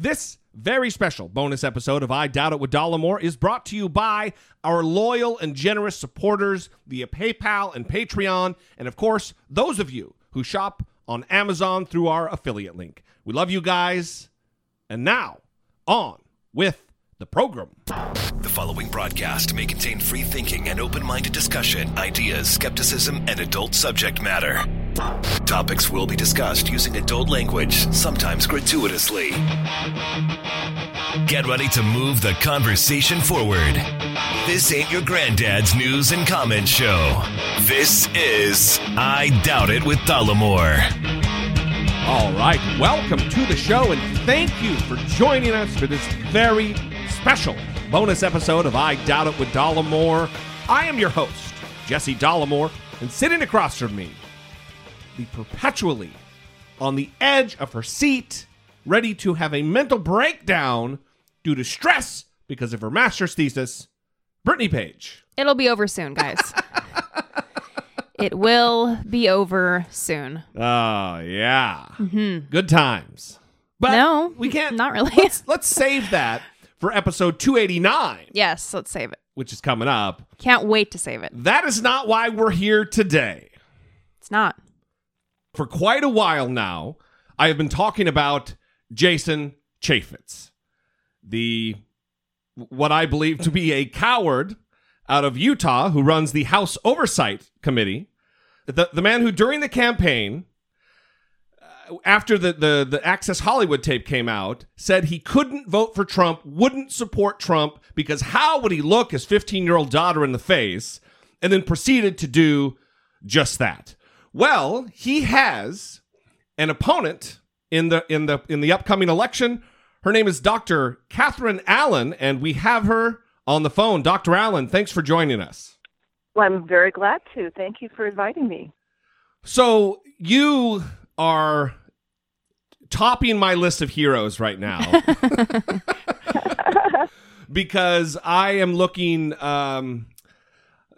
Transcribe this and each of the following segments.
This very special bonus episode of I Doubt It with Dollemore is brought to you by our loyal and generous supporters via PayPal and Patreon, and of course, those of you who shop on Amazon through our affiliate link. We love you guys. And now, on with the program. The following broadcast may contain free thinking and open minded discussion, ideas, skepticism, and adult subject matter. Topics will be discussed using adult language, sometimes gratuitously. Get ready to move the conversation forward. This ain't your granddad's news and comment show. This is I Doubt It with Dollemore. All right, welcome to the show, and thank you for joining us for this very special bonus episode of I Doubt It with Dollemore. I am your host, Jesse Dollemore, and sitting across from me, the perpetually on the edge of her seat, ready to have a mental breakdown due to stress because of her master's thesis, Brittany Page. It'll be over soon, guys. it will be over soon. Oh, yeah. Good times. But Mm-hmm. No, we can't. not really. Let's, let's save that for episode 289, Yes, let's save it. which is coming up. Can't wait to save it. That is not why we're here today. It's not. For quite a while now, I have been talking about Jason Chaffetz, the what I believe to be a coward out of Utah who runs the House Oversight Committee. The, the man who, during the campaign, after the, the, the Access Hollywood tape came out, said he couldn't vote for Trump, wouldn't support Trump, because how would he look his 15 year old daughter in the face, and then proceeded to do just that. Well, he has an opponent in the in the in the upcoming election. Her name is Dr. Kathryn Allen, and we have her on the phone. Dr. Allen, thanks for joining us. Well, I'm very glad to. Thank you for inviting me. So you are topping my list of heroes right now because I am looking um,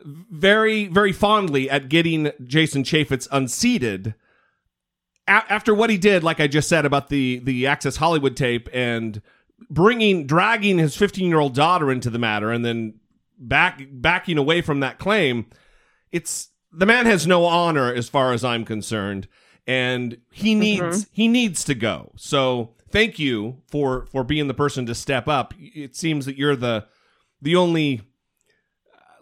very, very fondly at getting Jason Chaffetz unseated a- after what he did, like I just said about the the Access Hollywood tape and bringing, dragging his 15 year old daughter into the matter, and then back backing away from that claim. It's the man has no honor as far as I'm concerned, and he needs mm-hmm. he needs to go. So thank you for for being the person to step up. It seems that you're the the only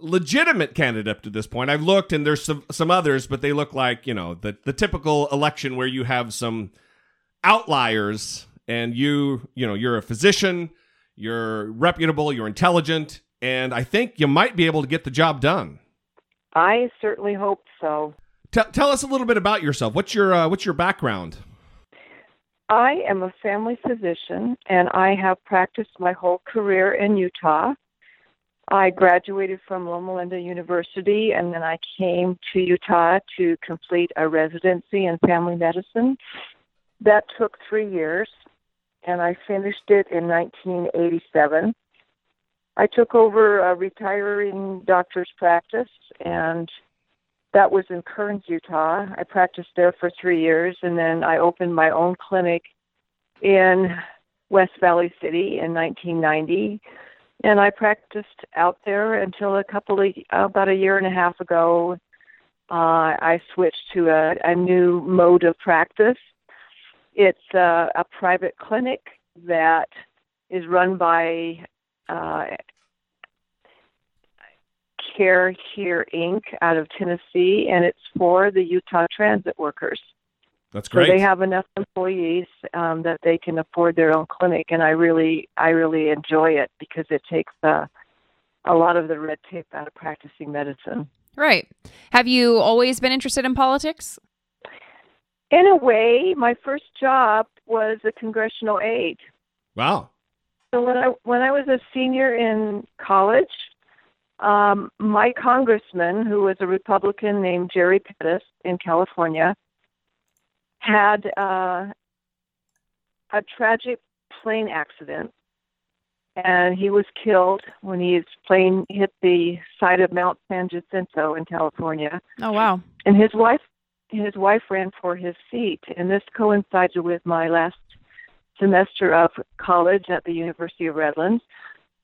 legitimate candidate up to this point. I've looked and there's some some others, but they look like, you know, the the typical election where you have some outliers and you, you know, you're a physician, you're reputable, you're intelligent, and I think you might be able to get the job done. I certainly hope so. Tell tell us a little bit about yourself. What's your uh, what's your background? I am a family physician and I have practiced my whole career in Utah. I graduated from Loma Linda University and then I came to Utah to complete a residency in family medicine. That took three years and I finished it in 1987. I took over a retiring doctor's practice and that was in Kearns, Utah. I practiced there for three years, and then I opened my own clinic in West Valley City in 1990. And I practiced out there until a couple of about a year and a half ago. Uh, I switched to a, a new mode of practice. It's uh, a private clinic that is run by uh, Care Here Inc. out of Tennessee, and it's for the Utah transit workers. That's So great. they have enough employees um, that they can afford their own clinic, and I really, I really enjoy it because it takes uh, a lot of the red tape out of practicing medicine. Right. Have you always been interested in politics? In a way, my first job was a congressional aide. wow. So when I when I was a senior in college, um, my congressman, who was a Republican named Jerry Pettis in California, had uh, a tragic plane accident, and he was killed when his plane hit the side of Mount San Jacinto in California. Oh wow. And his wife, his wife ran for his seat, and this coincided with my last semester of college at the University of Redlands.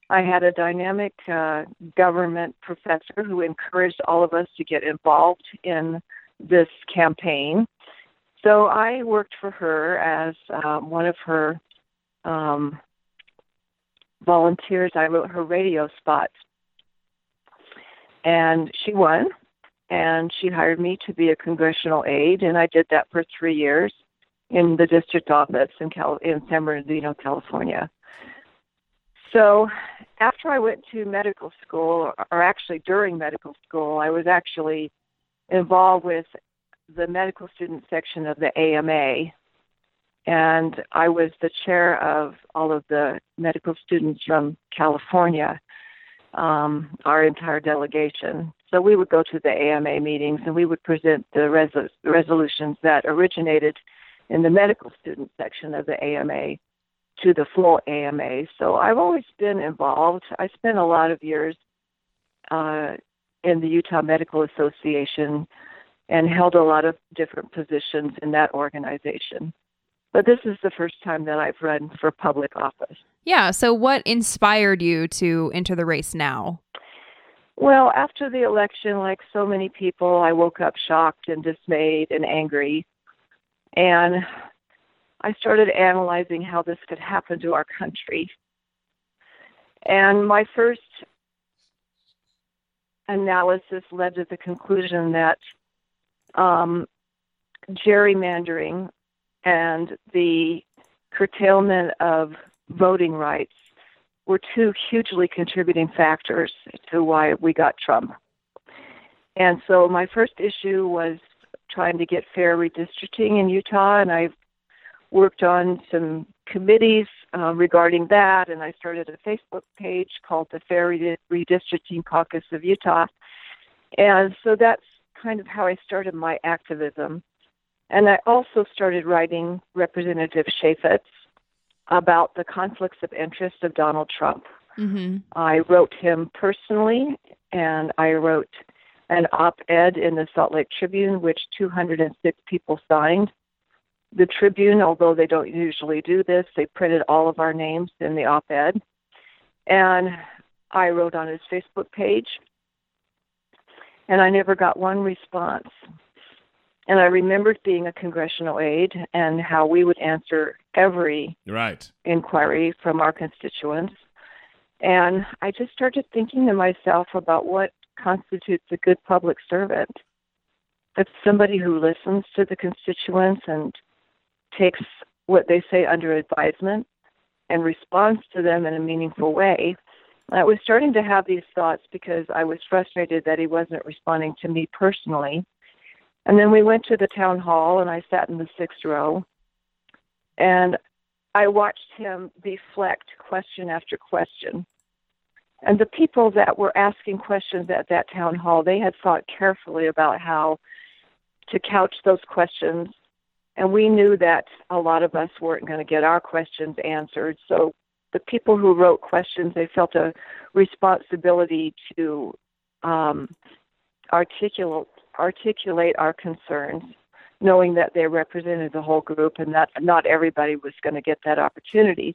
I had a dynamic uh, government professor who encouraged all of us to get involved in this campaign. So I worked for her as um, one of her um, volunteers. I wrote her radio spots. And she won, and she hired me to be a congressional aide, and I did that for three years in the district office in, Cal- in San Bernardino, California. So after I went to medical school, or actually during medical school, I was actually involved with the medical student section of the AMA, and I was the chair of all of the medical students from California, um, our entire delegation. So we would go to the AMA meetings and we would present the res- resolutions that originated in the medical student section of the AMA to the full AMA. So I've always been involved. I spent a lot of years uh, in the Utah Medical Association and held a lot of different positions in that organization. But this is the first time that I've run for public office. Yeah. So, what inspired you to enter the race now? Well, after the election, like so many people, I woke up shocked and dismayed and angry. And I started analyzing how this could happen to our country. And my first analysis led to the conclusion that um, gerrymandering and the curtailment of voting rights were two hugely contributing factors to why we got Trump. And so my first issue was trying to get fair redistricting in Utah, and I've worked on some committees uh, regarding that, and I started a Facebook page called the Fair Redistricting Caucus of Utah. And so that's kind of how I started my activism. And I also started writing Representative Chaffetz about the conflicts of interest of Donald Trump. Mm-hmm. I wrote him personally, and I wrote an op ed in the Salt Lake Tribune, which 206 people signed. The Tribune, although they don't usually do this, they printed all of our names in the op ed. And I wrote on his Facebook page, and I never got one response. And I remembered being a congressional aide and how we would answer every Right. inquiry from our constituents. And I just started thinking to myself about what constitutes a good public servant. It's somebody who listens to the constituents and takes what they say under advisement and responds to them in a meaningful way. I was starting to have these thoughts because I was frustrated that he wasn't responding to me personally. And then we went to the town hall and I sat in the sixth row and I watched him deflect question after question. And the people that were asking questions at that town hall, they had thought carefully about how to couch those questions. And we knew that a lot of us weren't going to get our questions answered. So the people who wrote questions, they felt a responsibility to um, articulate articulate our concerns, knowing that they represented the whole group and that not everybody was going to get that opportunity.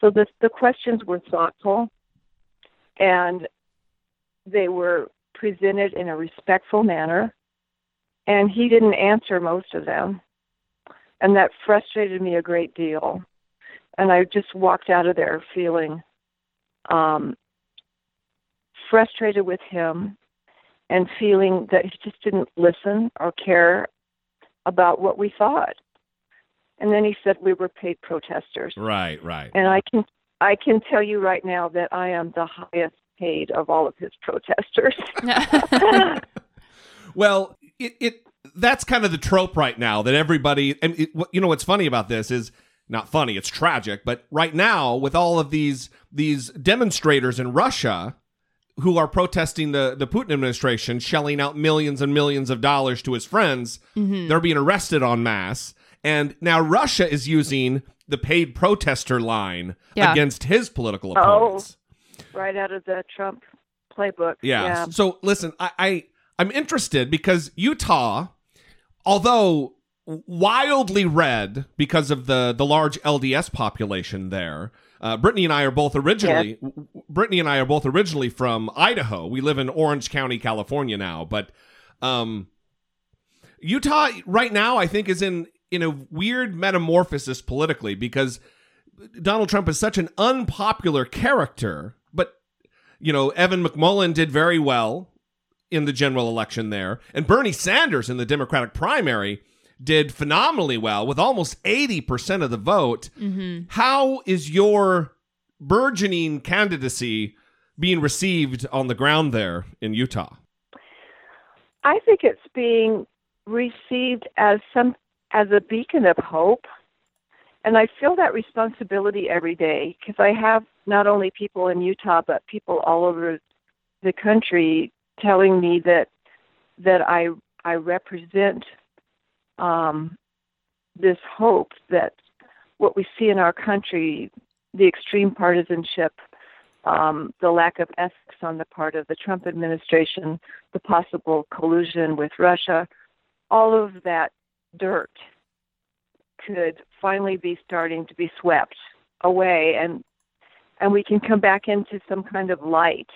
So the the questions were thoughtful, and they were presented in a respectful manner, and he didn't answer most of them, and that frustrated me a great deal and I just walked out of there feeling um, frustrated with him and feeling that he just didn't listen or care about what we thought. And then he said we were paid protesters. Right, right. And I can I can tell you right now that I am the highest paid of all of his protesters. Well, it, it that's kind of the trope right now that everybody and it, you know what's funny about this is not funny, it's tragic, but right now with all of these these demonstrators in Russia who are protesting the the Putin administration shelling out millions and millions of dollars to his friends, mm-hmm. they're being arrested en masse. And now Russia is using the paid protester line Yeah. against his political Oh. opponents. right out of the Trump playbook. Yeah. yeah. So listen, I, I I'm interested because Utah, although wildly red because of the the large LDS population there. Uh, Brittany and I are both originally Brittany and I are both originally from Idaho. We live in Orange County, California now, but um, Utah right now I think is in in a weird metamorphosis politically because Donald Trump is such an unpopular character, but you know Evan McMullin did very well in the general election there, and Bernie Sanders in the Democratic primary did phenomenally well with almost 80% of the vote. Mm-hmm. How is your burgeoning candidacy being received on the ground there in Utah? I think it's being received as some as a beacon of hope, and I feel that responsibility every day because I have not only people in Utah but people all over the country telling me that that I I represent um, this hope that what we see in our country, the extreme partisanship, um, the lack of ethics on the part of the Trump administration, the possible collusion with Russia, all of that dirt could finally be starting to be swept away and and we can come back into some kind of light.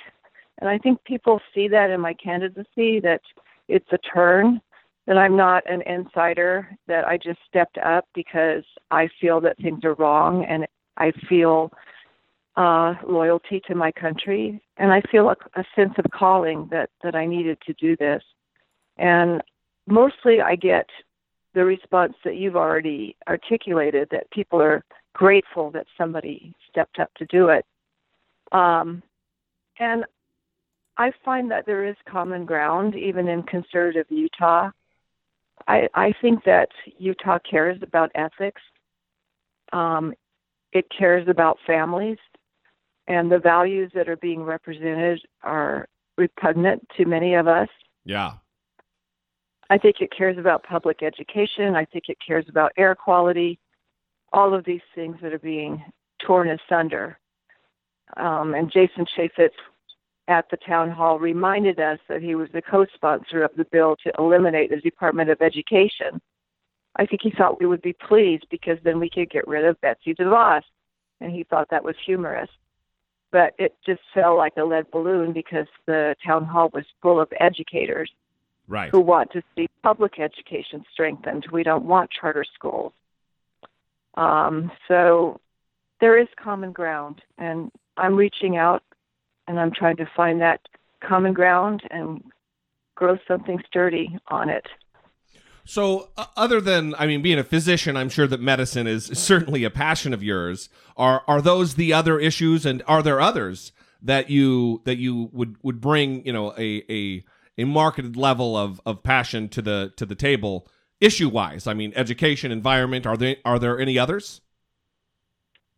And I think people see that in my candidacy that it's a turn, that I'm not an insider, that I just stepped up because I feel that things are wrong and I feel uh, loyalty to my country, and I feel a, a sense of calling that that I needed to do this. And mostly, I get the response that you've already articulated that people are grateful that somebody stepped up to do it. Um, and I find that there is common ground even in conservative Utah. I, I think that Utah cares about ethics. Um, it cares about families, and the values that are being represented are repugnant to many of us. Yeah. I think it cares about public education. I think it cares about air quality, all of these things that are being torn asunder. Um, and Jason Chaffetz at the town hall reminded us that he was the co-sponsor of the bill to eliminate the Department of Education. I think he thought we would be pleased because then we could get rid of Betsy DeVos, and he thought that was humorous. But it just fell like a lead balloon because the town hall was full of educators Right. who want to see public education strengthened. We don't want charter schools. Um, so there is common ground, and I'm reaching out and I'm trying to find that common ground and grow something sturdy on it. So, uh, other than, I mean, being a physician, I'm sure that medicine is certainly a passion of yours. Are are those the other issues, and are there others that you that you would would bring, you know, a a a marketed level of of passion to the to the table, issue wise? I mean, education, environment. Are there are there any others?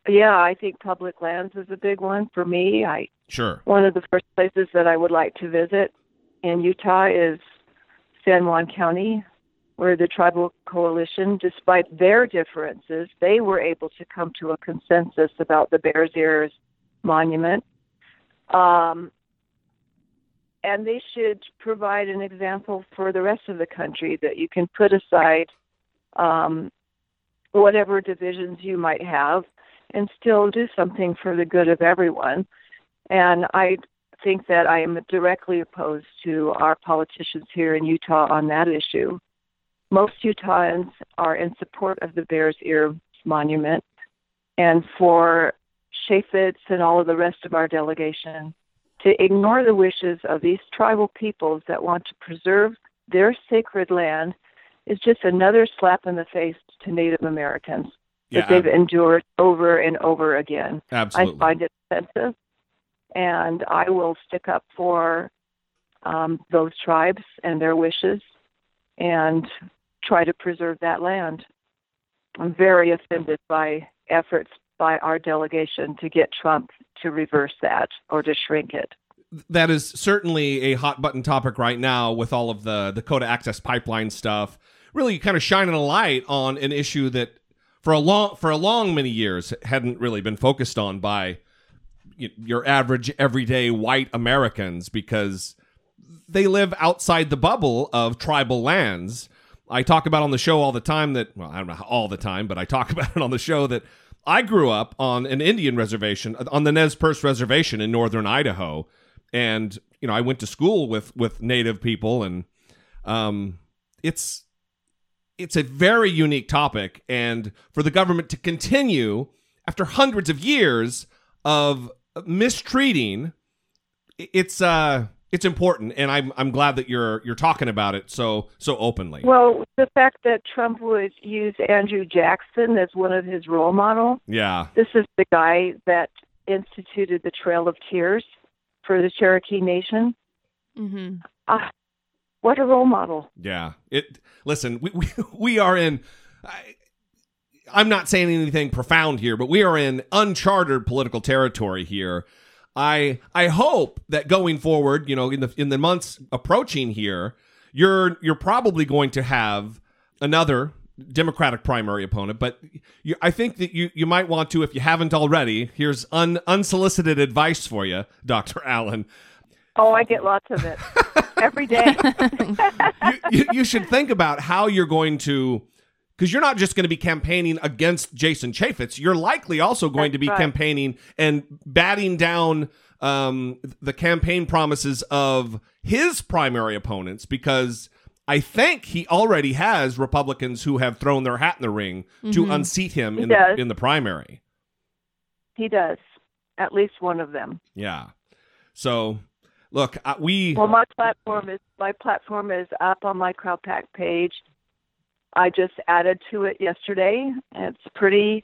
Yeah, I think public lands is a big one for me. I Sure. one of the first places that I would like to visit in Utah is San Juan County, where the tribal coalition, despite their differences, they were able to come to a consensus about the Bears Ears monument. Um, and they should provide an example for the rest of the country that you can put aside um, whatever divisions you might have and still do something for the good of everyone. And I think that I am directly opposed to our politicians here in Utah on that issue. Most Utahns are in support of the Bears Ear Monument, and for Chaffetz and all of the rest of our delegation to ignore the wishes of these tribal peoples that want to preserve their sacred land is just another slap in the face to Native Americans Yeah, that they've endured over and over again. Absolutely. I find it offensive, and I will stick up for um, those tribes and their wishes and try to preserve that land. I'm very offended by efforts by our delegation to get Trump to reverse that or to shrink it. that is certainly a hot button topic right now with all of the Dakota Access Pipeline stuff. Really, kind of shining a light on an issue that for a long for a long many years hadn't really been focused on by your average everyday white Americans because they live outside the bubble of tribal lands. I talk about on the show all the time that, well, I don't know all the time, but I talk about it on the show that I grew up on an Indian reservation, on the Nez Perce Reservation in northern Idaho. And, you know, I went to school with, with native people and, um, it's, it's a very unique topic. And for the government to continue after hundreds of years of mistreating, it's, uh, it's important, and I'm I'm glad that you're you're talking about it so so openly. Well, the fact that Trump would use Andrew Jackson as one of his role models. Yeah. This is the guy that instituted the Trail of Tears for the Cherokee Nation. Mm-hmm. Ah, what a role model. Yeah. It. Listen, we we, we are in. I, I'm not saying anything profound here, but we are in uncharted political territory here I I hope that going forward, you know, in the in the months approaching here, you're you're probably going to have another Democratic primary opponent, but you, I think that you you might want to, if you haven't already. Here's un, unsolicited advice for you, Doctor Allen. Oh, I get lots of it every day. you, you, you should think about how you're going to because you're not just going to be campaigning against Jason Chaffetz. You're likely also going That's to be right. campaigning and batting down um, the campaign promises of his primary opponents because I think he already has Republicans who have thrown their hat in the ring to Mhm. unseat him He in the, in the primary. he does, at least one of them. Yeah. So, look, uh, we Well, my platform is my platform is up on my CrowdPAC page. I just added to it yesterday. It's pretty.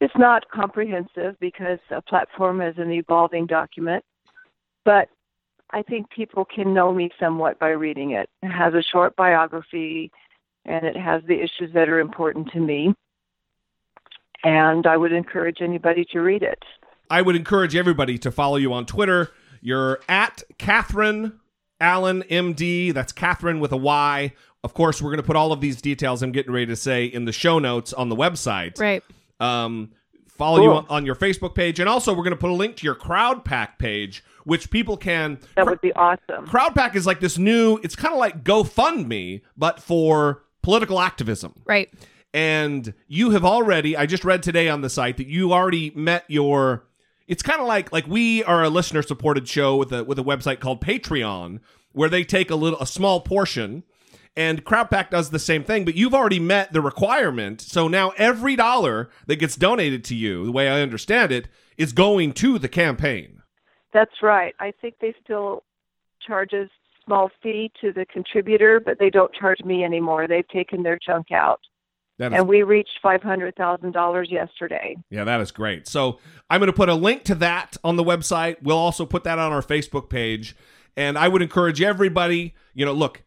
It's not comprehensive because a platform is an evolving document, but I think people can know me somewhat by reading it. It has a short biography, and it has the issues that are important to me. And I would encourage anybody to read it. I would encourage everybody to follow you on Twitter. You're at Kathryn Allen MD. That's Kathryn with a Y. Of course, we're going to put all of these details I'm getting ready to say in the show notes on the website. Right. Um, follow you on, on your Facebook page, and also we're going to put a link to your CrowdPAC page, which people can. That would be awesome. CrowdPAC is like this new. It's kind of like GoFundMe, but for political activism Right. and you have already i just read today on the site that you already met your it's kind of like like we are a listener supported show with a with a website called patreon where they take a little a small portion and CrowdPAC does the same thing but you've already met the requirement so now every dollar that gets donated to you the way i understand it is going to the campaign That's right. I think they still charge a small fee to the contributor, but they don't charge me anymore. They've taken their chunk out. Is And we reached five hundred thousand dollars yesterday. Yeah, that is great. So I'm going to put a link to that on the website. We'll also put that on our Facebook page. And I would encourage everybody, you know, look,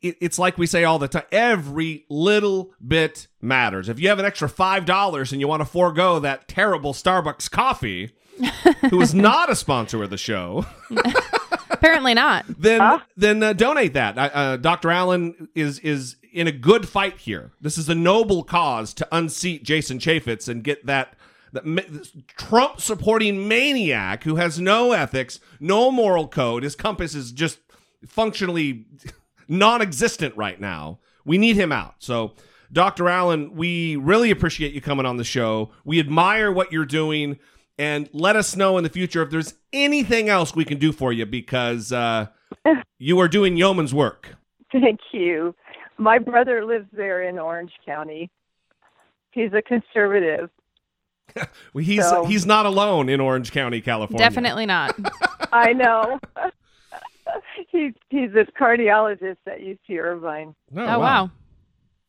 it's like we say all the time every little bit matters. If you have an extra $5 and you want to forego that terrible Starbucks coffee, who is not a sponsor of the show, Apparently not. then Huh? then uh, donate that. Uh, uh, Dr. Allen is is in a good fight here. This is a noble cause to unseat Jason Chaffetz and get that that Trump supporting maniac who has no ethics, no moral code. His compass is just functionally non-existent right now. We need him out. So. Dr. Allen, we really appreciate you coming on the show. We admire what you're doing and let us know in the future if there's anything else we can do for you because uh, you are doing yeoman's work. Thank you. My brother lives there in Orange County. He's a conservative. Well, He's So- he's not alone in Orange County, California. Definitely not. I know. he's he's a cardiologist at UC Irvine. Oh, wow.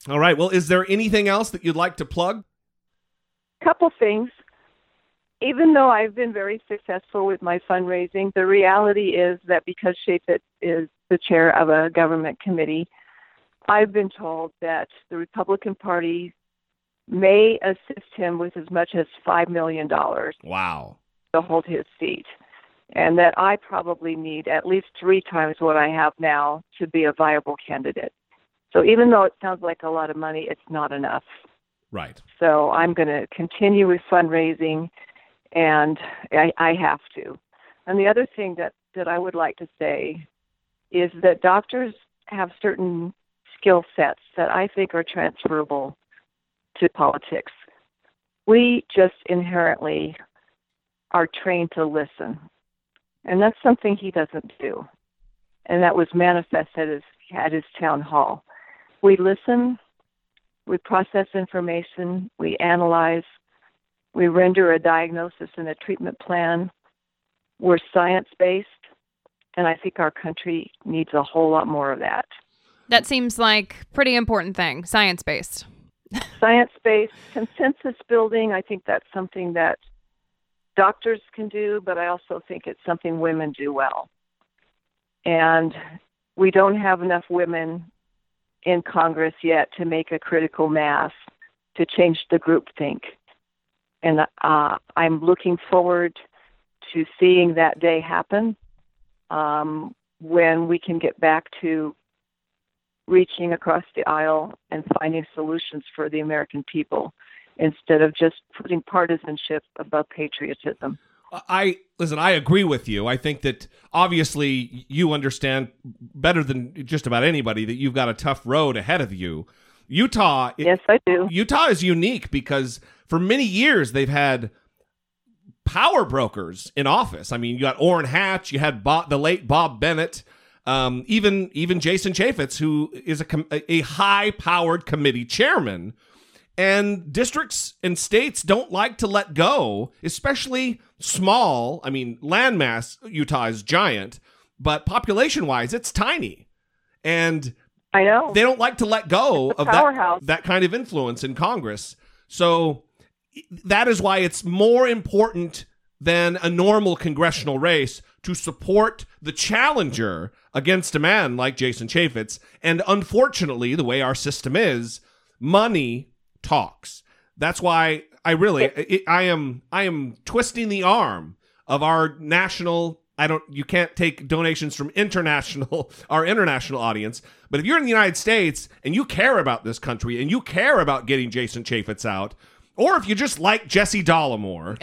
All right. Well, is there anything else that you'd like to plug? couple things. Even though I've been very successful with my fundraising, the reality is that because Chaffetz is the chair of a government committee, I've been told that the Republican Party may assist him with as much as $5 million to hold his seat. And that I probably need at least three times what I have now to be a viable candidate. So even though it sounds like a lot of money, it's not enough. Right. So I'm going to continue with fundraising, and I, I have to. And the other thing that, that I would like to say is that doctors have certain skill sets that I think are transferable to politics. We just inherently are trained to listen. And that's something he doesn't do. And that was manifested at his, at his town hall. We listen, we process information, we analyze, we render a diagnosis and a treatment plan. We're science based, and I think our country needs a whole lot more of that. That seems like pretty important thing, science based. science based consensus building, I think that's something that doctors can do, but I also think it's something women do well. And we don't have enough women in Congress yet to make a critical mass to change the group think. And uh, I'm looking forward to seeing that day happen um, when we can get back to reaching across the aisle and finding solutions for the American people instead of just putting partisanship above patriotism. I listen, I agree with you. I think that obviously you understand better than just about anybody that you've got a tough road ahead of you. Utah Yes, I do. Utah is unique because for many years they've had power brokers in office. I mean, you got Orrin Hatch, you had Bob, the late Bob Bennett, um, even even Jason Chaffetz, who is a, a high powered committee chairman. And districts and states don't like to let go, especially small. I mean, landmass, Utah is giant, but population wise, it's tiny. And I know. They don't like to let go of that, that kind of influence in Congress. So that is why it's more important than a normal congressional race to support the challenger against a man like Jason Chaffetz. And unfortunately, the way our system is, money talks. That's why I really it, I am I am twisting the arm of our national I don't you can't take donations from international our international audience, but if you're in the United States and you care about this country and you care about getting Jason Chaffetz out, or if you just like Jesse Dollemore,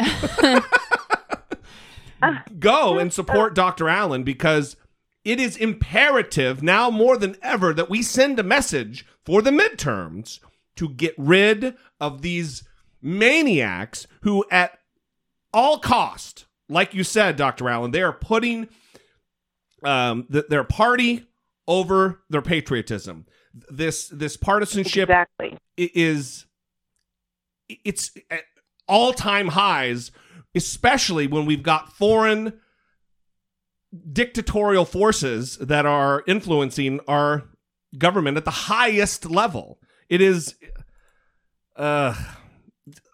go and support Dr. Allen because it is imperative now more than ever that we send a message for the midterms to get rid of these maniacs who at all cost like you said dr allen they are putting um, th- their party over their patriotism this this partisanship exactly. is it's at all-time highs especially when we've got foreign dictatorial forces that are influencing our government at the highest level it is uh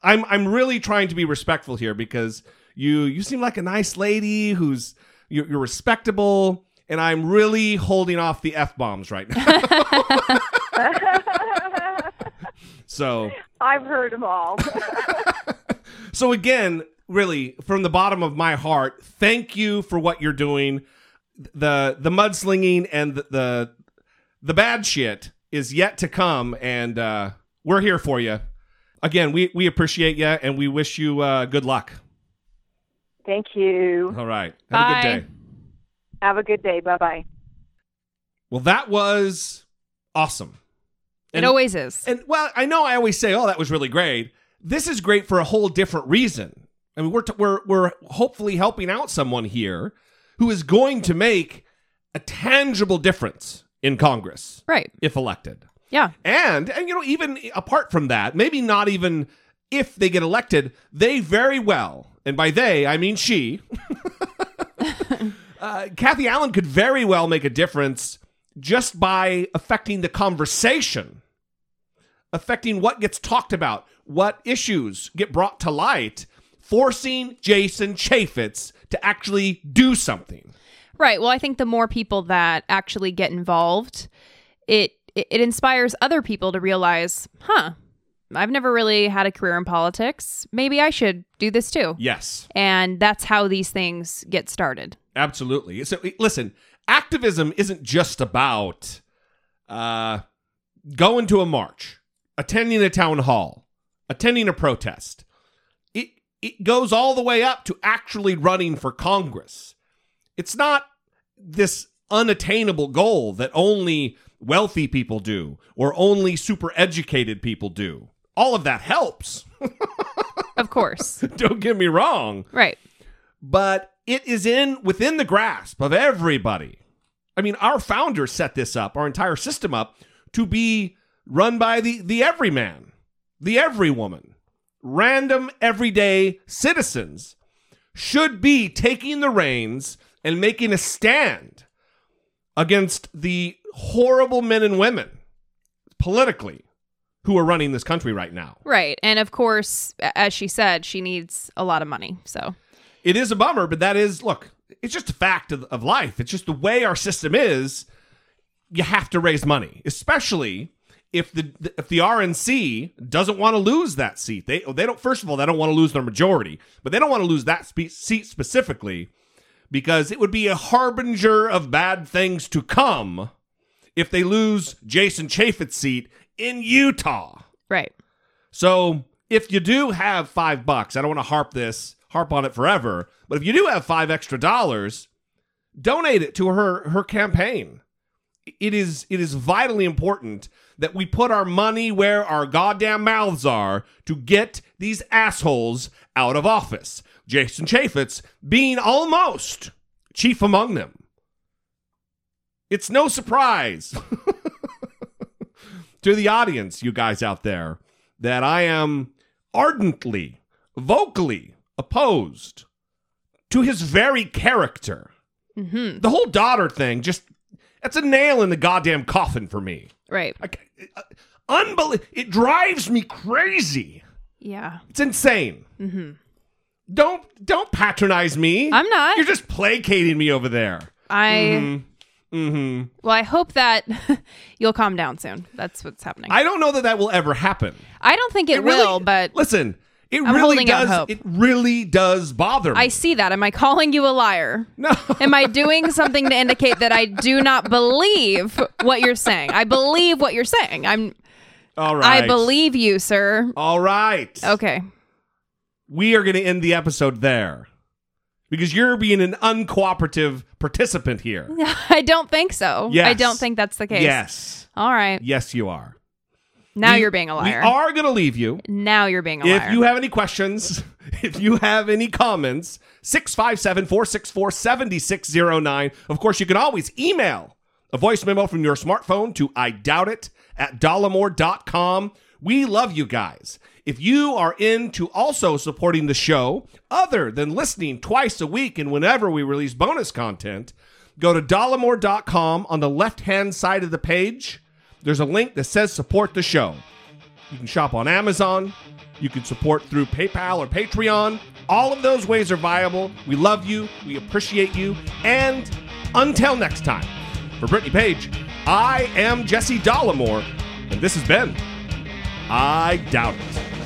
I'm I'm really trying to be respectful here because you you seem like a nice lady who's you're, you're respectable and I'm really holding off the f bombs right now. so I've heard them all. so again, really from the bottom of my heart, thank you for what you're doing. The the mudslinging and the the, the bad shit is yet to come and uh we're here for you. Again, we, we appreciate you and we wish you uh, good luck. Thank you. All right. Have Bye. a good day. Have a good day. Bye bye. Well, that was awesome. It always is. And well, I know I always say, "Oh, that was really great." This is great for a whole different reason. I mean, we're t- we're we're hopefully helping out someone here who is going to make a tangible difference in Congress right. if elected. Yeah. And and you know, even apart from that, maybe not even if they get elected, they very well, and by they I mean she, uh, Kathie Allen could very well make a difference just by affecting the conversation, affecting what gets talked about, what issues get brought to light, forcing Jason Chaffetz to actually do something. Right. Well, I think the more people that actually get involved, it it, it inspires other people to realize, huh, I've never really had a career in politics. Maybe I should do this too. Yes. And that's how these things get started. Absolutely. So listen, activism isn't just about uh, going to a march, attending a town hall, attending a protest. It it goes all the way up to actually running for Congress. It's not this unattainable goal that only wealthy people do or only super educated people do. All of that helps. Of course. Don't get me wrong. right. but it is in within the grasp of everybody. I mean, our founders set this up, our entire system up to be run by the the everyman, the everywoman. Random everyday citizens should be taking the reins and making a stand against the horrible men and women politically who are running this country right now. Right. And of course, as she said, she needs a lot of money. So, it is a bummer, but that is look, it's just a fact of, of life. It's just the way our system is. You have to raise money, especially if the if the RNC doesn't want to lose that seat. They they don't. First of all, they don't want to lose their majority, but they don't want to lose that spe- seat specifically because it would be a harbinger of bad things to come if they lose Jason Chaffetz's seat in Utah. right. So if you do have five bucks, I don't want to harp this, harp on it forever, but if you do have five extra dollars, donate it to her her campaign. It is it is vitally important that we put our money where our goddamn mouths are to get these assholes out of office. Jason Chaffetz being almost chief among them. It's no surprise to the audience, you guys out there, that I am ardently, vocally opposed to his very character. hmm The whole daughter thing just that's a nail in the goddamn coffin for me. Right. I, uh, unbel- it drives me crazy. Yeah. It's insane. Mm-hmm. Don't don't patronize me. I'm not. You're just placating me over there. I, Mm-hmm. well, I hope that you'll calm down soon. That's what's happening. I don't know that that will ever happen. I don't think it, really- will, but listen, it I'm really does. It really does bother me. I see that. Am I calling you a liar? no. Am I doing something to indicate that I do not believe what you're saying? I believe what you're saying. I'm All right. I believe you, sir. All right. Okay. We are going to end the episode there because you're being an uncooperative participant here. I don't think so. I don't think that's the case. Yes. All right. Yes, you are. Now We- you're being a liar. We are going to leave you. now you're being a liar. If you have any questions, if you have any comments, 657 464 7609. Of course, you can always email a voice memo from your smartphone to I doubt it at dollemore.com. We love you guys. If you are into also supporting the show, other than listening twice a week and whenever we release bonus content, go to dollemore.com on the left hand side of the page. There's a link that says support the show. You can shop on Amazon. You can support through PayPal or Patreon. All of those ways are viable. We love you. We appreciate you. And until next time, for Brittany Page, I am Jesse Dollemore, and this has been I Doubt It.